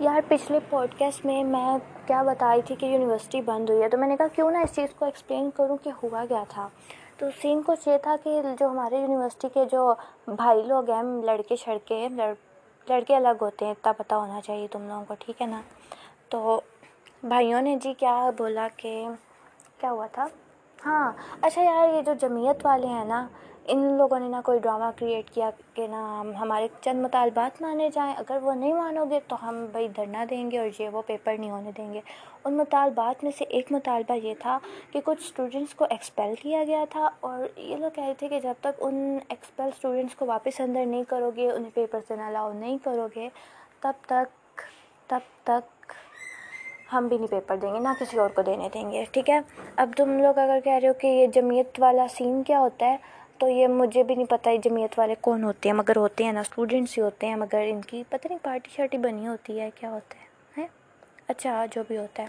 یار پچھلے پوڈکاسٹ میں میں کیا بتائی تھی کہ یونیورسٹی بند ہوئی ہے، تو میں نے کہا کیوں نہ اس چیز کو ایکسپلین کروں کہ ہوا کیا تھا۔ تو سین کچھ یہ تھا کہ جو ہمارے یونیورسٹی کے جو بھائی لوگ ہیں، لڑکے شڑکے لڑکے الگ ہوتے ہیں، اتنا پتہ ہونا چاہیے تم لوگوں کو، ٹھیک ہے نا؟ تو بھائیوں نے جی کیا بولا کہ کیا ہوا تھا؟ ہاں اچھا یار یہ جو جمعیت والے ہیں نا ان لوگوں نے نا کوئی ڈرامہ کریٹ کیا کہ نا ہمارے چند مطالبات مانے جائیں۔ اگر وہ نہیں مانو گے تو ہم بھائی دھرنا دیں گے اور یہ وہ پیپر نہیں ہونے دیں گے۔ ان مطالبات میں سے ایک مطالبہ یہ تھا کہ کچھ اسٹوڈنٹس کو ایکسپیل کیا گیا تھا اور یہ لوگ کہہ رہے تھے کہ جب تک ان ایکسپیل اسٹوڈنٹس کو واپس اندر نہیں کرو گے، انہیں پیپر سے الاؤ نہیں کرو گے، تب تک تب تک ہم بھی نہیں پیپر دیں گے، نہ کسی اور کو دینے دیں گے۔ ٹھیک ہے؟ اب تم لوگ اگر کہہ رہے ہو کہ یہ جمعیت والا سین کیا ہوتا ہے تو یہ مجھے بھی نہیں پتہ ہے جمعیت والے کون ہوتے ہیں، مگر ہوتے ہیں نا اسٹوڈنٹس ہی ہوتے ہیں، مگر ان کی پتہ نہیں پارٹی شارٹی بنی ہوتی ہے، کیا ہوتا ہے ہیں اچھا جو بھی ہوتا ہے۔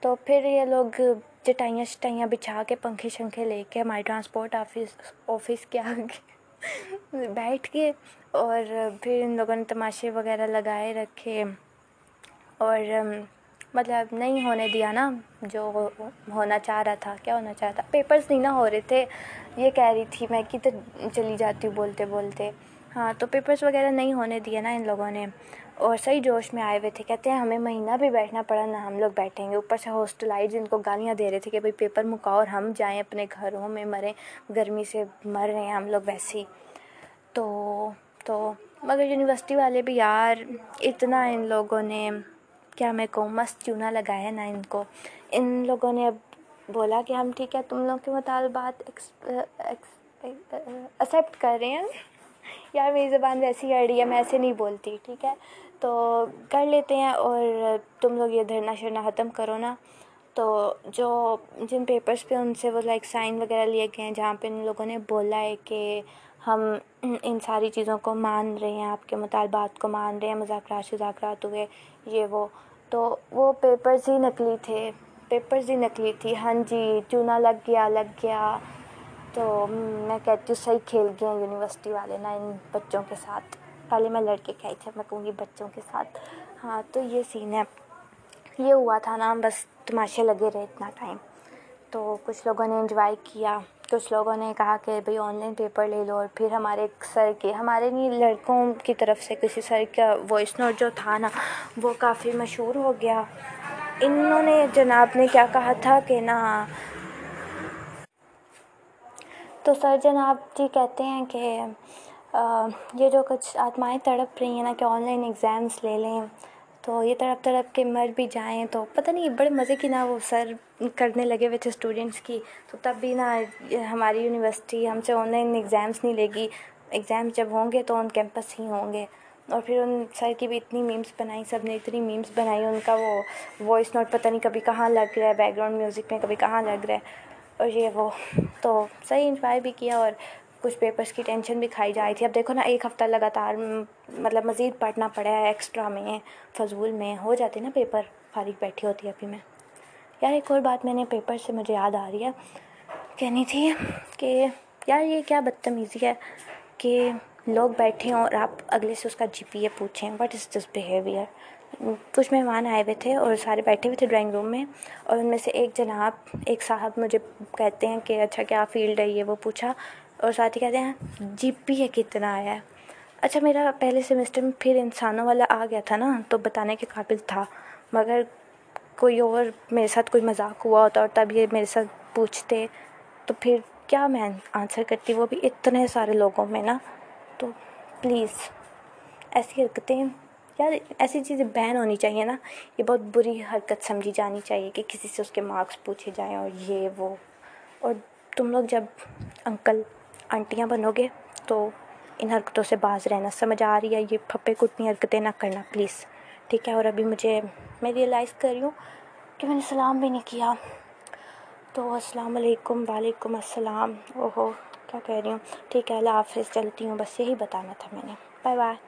تو پھر یہ لوگ چٹائیاں شٹائیاں بچھا کے، پنکھے شنکھے لے کے ہمارے ٹرانسپورٹ آفس آفس کے آگے بیٹھ کے، اور پھر ان لوگوں نے تماشے وغیرہ لگائے رکھے، اور مطلب نہیں ہونے دیا نا، جو ہونا چاہ رہا تھا، کیا ہونا چاہ رہا تھا؟ پیپرس نہیں نا ہو رہے تھے۔ یہ کہہ رہی تھی میں کدھر چلی جاتی ہوں بولتے بولتے۔ ہاں تو پیپرس وغیرہ نہیں ہونے دیا نا ان لوگوں نے۔ اور صحیح جوش میں آئے ہوئے تھے۔ کہتے ہیں ہمیں مہینہ بھی بیٹھنا پڑا نہ ہم لوگ بیٹھیں گے۔ اوپر سے ہاسٹلائز ان کو گالیاں دے رہے تھے کہ بھائی پیپر مکاؤ اور ہم جائیں اپنے گھروں میں مریں۔ گرمی سے مر رہے ہیں ہم لوگ ویسے ہی۔ تو تو مگر یونیورسٹی والے بھی یار، اتنا ان لوگوں نے کیا میں کہوں مست چونا لگایا ہے نا ان کو۔ ان لوگوں نے اب بولا کہ ہم ٹھیک ہے، تم لوگ کے مطالبات ایکسیپٹ کر رہے ہیں۔ یار، میری زبان ویسی اڑ ہے، میں ایسے نہیں بولتی، ٹھیک ہے۔ تو کر لیتے ہیں اور تم لوگ یہ دھرنا شرنا ختم کرو نا۔ تو جو جن پیپرس پہ ان سے وہ لائک سائن وغیرہ لیے گئے ہیں، جہاں پہ ان لوگوں نے بولا ہے کہ ہم ان ساری چیزوں کو مان رہے ہیں، آپ کے مطالبات کو مان رہے ہیں، مذاکرات شذاکرات ہوئے، یہ وہ۔ تو وہ پیپرز ہی نکلی تھے، پیپرز ہی نکلی تھی۔ ہاں جی چونا لگ گیا لگ گیا۔ تو میں کہتی ہوں صحیح کھیل گئے ہیں یونیورسٹی والے نا ان بچوں کے ساتھ۔ پہلے میں لڑکے کہی تھی، اب میں کہوں گی بچوں کے ساتھ۔ ہاں تو یہ سین ہے۔ یہ ہوا تھا نا، بس تماشے لگے رہے اتنا ٹائم تو کچھ لوگوں نے انجوائے کیا۔ کچھ لوگوں نے کہا کہ بھائی آن لائن پیپر لے لو اور پھر ہمارے ایک سر کے، ہمارے نہیں، لڑکوں کی طرف سے کسی سر کا وائس نوٹ جو تھا نا، وہ کافی مشہور ہو گیا۔ انہوں نے، جناب نے کیا کہا تھا کہ نا، تو سر جناب جی کہتے ہیں کہ یہ جو کچھ آتمائیں تڑپ رہی ہیں نا کہ آن لائن ایگزامس لے لیں۔ تو یہ تڑپ تڑپ کے مر بھی جائیں تو پتہ نہیں، بڑے مزے کی نا وہ سر کرنے لگے ہوئے تھے اسٹوڈنٹس کی۔ تو تب بھی نا ہماری یونیورسٹی ہم سے آن لائن ایگزامس نہیں لے گی۔ ایگزامس جب ہوں گے تو آن کیمپس ہی ہوں گے۔ اور پھر ان سر کی بھی اتنی میمس بنائی، سب نے اتنی میمس بنائی، ان کا وہ وائس نوٹ پتہ نہیں کبھی کہاں لگ رہا ہے بیک گراؤنڈ میوزک میں کبھی کہاں لگ رہا ہے۔ اور یہ وہ، تو صحیح انجوائے بھی کیا اور کچھ پیپرس کی ٹینشن بھی کھائی جا رہی تھی۔ اب دیکھو نا، ایک ہفتہ لگاتار مطلب مزید پڑھنا پڑا ہے ایکسٹرا میں، فضول میں، ہو جاتے نا پیپر فارغ بیٹھی ہوتی ابھی میں۔ یار ایک اور بات میں نے پیپر سے مجھے یاد آ رہی ہے۔ کہنی تھی کہ، یار یہ کیا بدتمیزی ہے کہ لوگ بیٹھے ہوں اور آپ اگلے سے اس کا جی پی اے پوچھیں۔ واٹ از دس بیہیویئر کچھ مہمان آئے ہوئے تھے اور سارے بیٹھے ہوئے تھے ڈرائنگ روم میں اور ان میں سے ایک جناب، ایک صاحب مجھے کہتے ہیں کہ اچھا کیا فیلڈ ہے یہ؟ وہ پوچھا اور ساتھ ہی کہتے ہیں جی پی اے کتنا آیا ہے. اچھا میرا پہلے سیمسٹر میں پھر انسانوں والا آ گیا تھا نا، تو بتانے کے قابل تھا، مگر کوئی اور میرے ساتھ کوئی مذاق ہوا ہوتا اور تب یہ میرے ساتھ پوچھتے، تو پھر کیا میں آنسر کرتی وہ بھی اتنے سارے لوگوں میں نا؟ تو پلیز ایسی حرکتیں، یار ایسی چیزیں بین ہونی چاہیے نا، یہ بہت بری حرکت سمجھی جانی چاہیے کہ کسی سے اس کے مارکس پوچھے جائیں اور یہ وہ۔ اور تم لوگ جب انکل آنٹیاں بنو گے تو ان حرکتوں سے باز رہنا، سمجھ آ رہی ہے، یہ پھپے کتنی حرکتیں نہ کرنا، پلیز۔ ٹھیک ہے، اور ابھی مجھے میں ریئلائز کر رہی ہوں کہ میں نے سلام بھی نہیں کیا۔ تو السلام علیکم، وعلیکم السلام۔ اوہو، کیا کہہ رہی ہوں؟ ٹھیک ہے، اللہ حافظ، چلتی ہوں، بس یہی بتانا تھا میں نے۔ Bye bye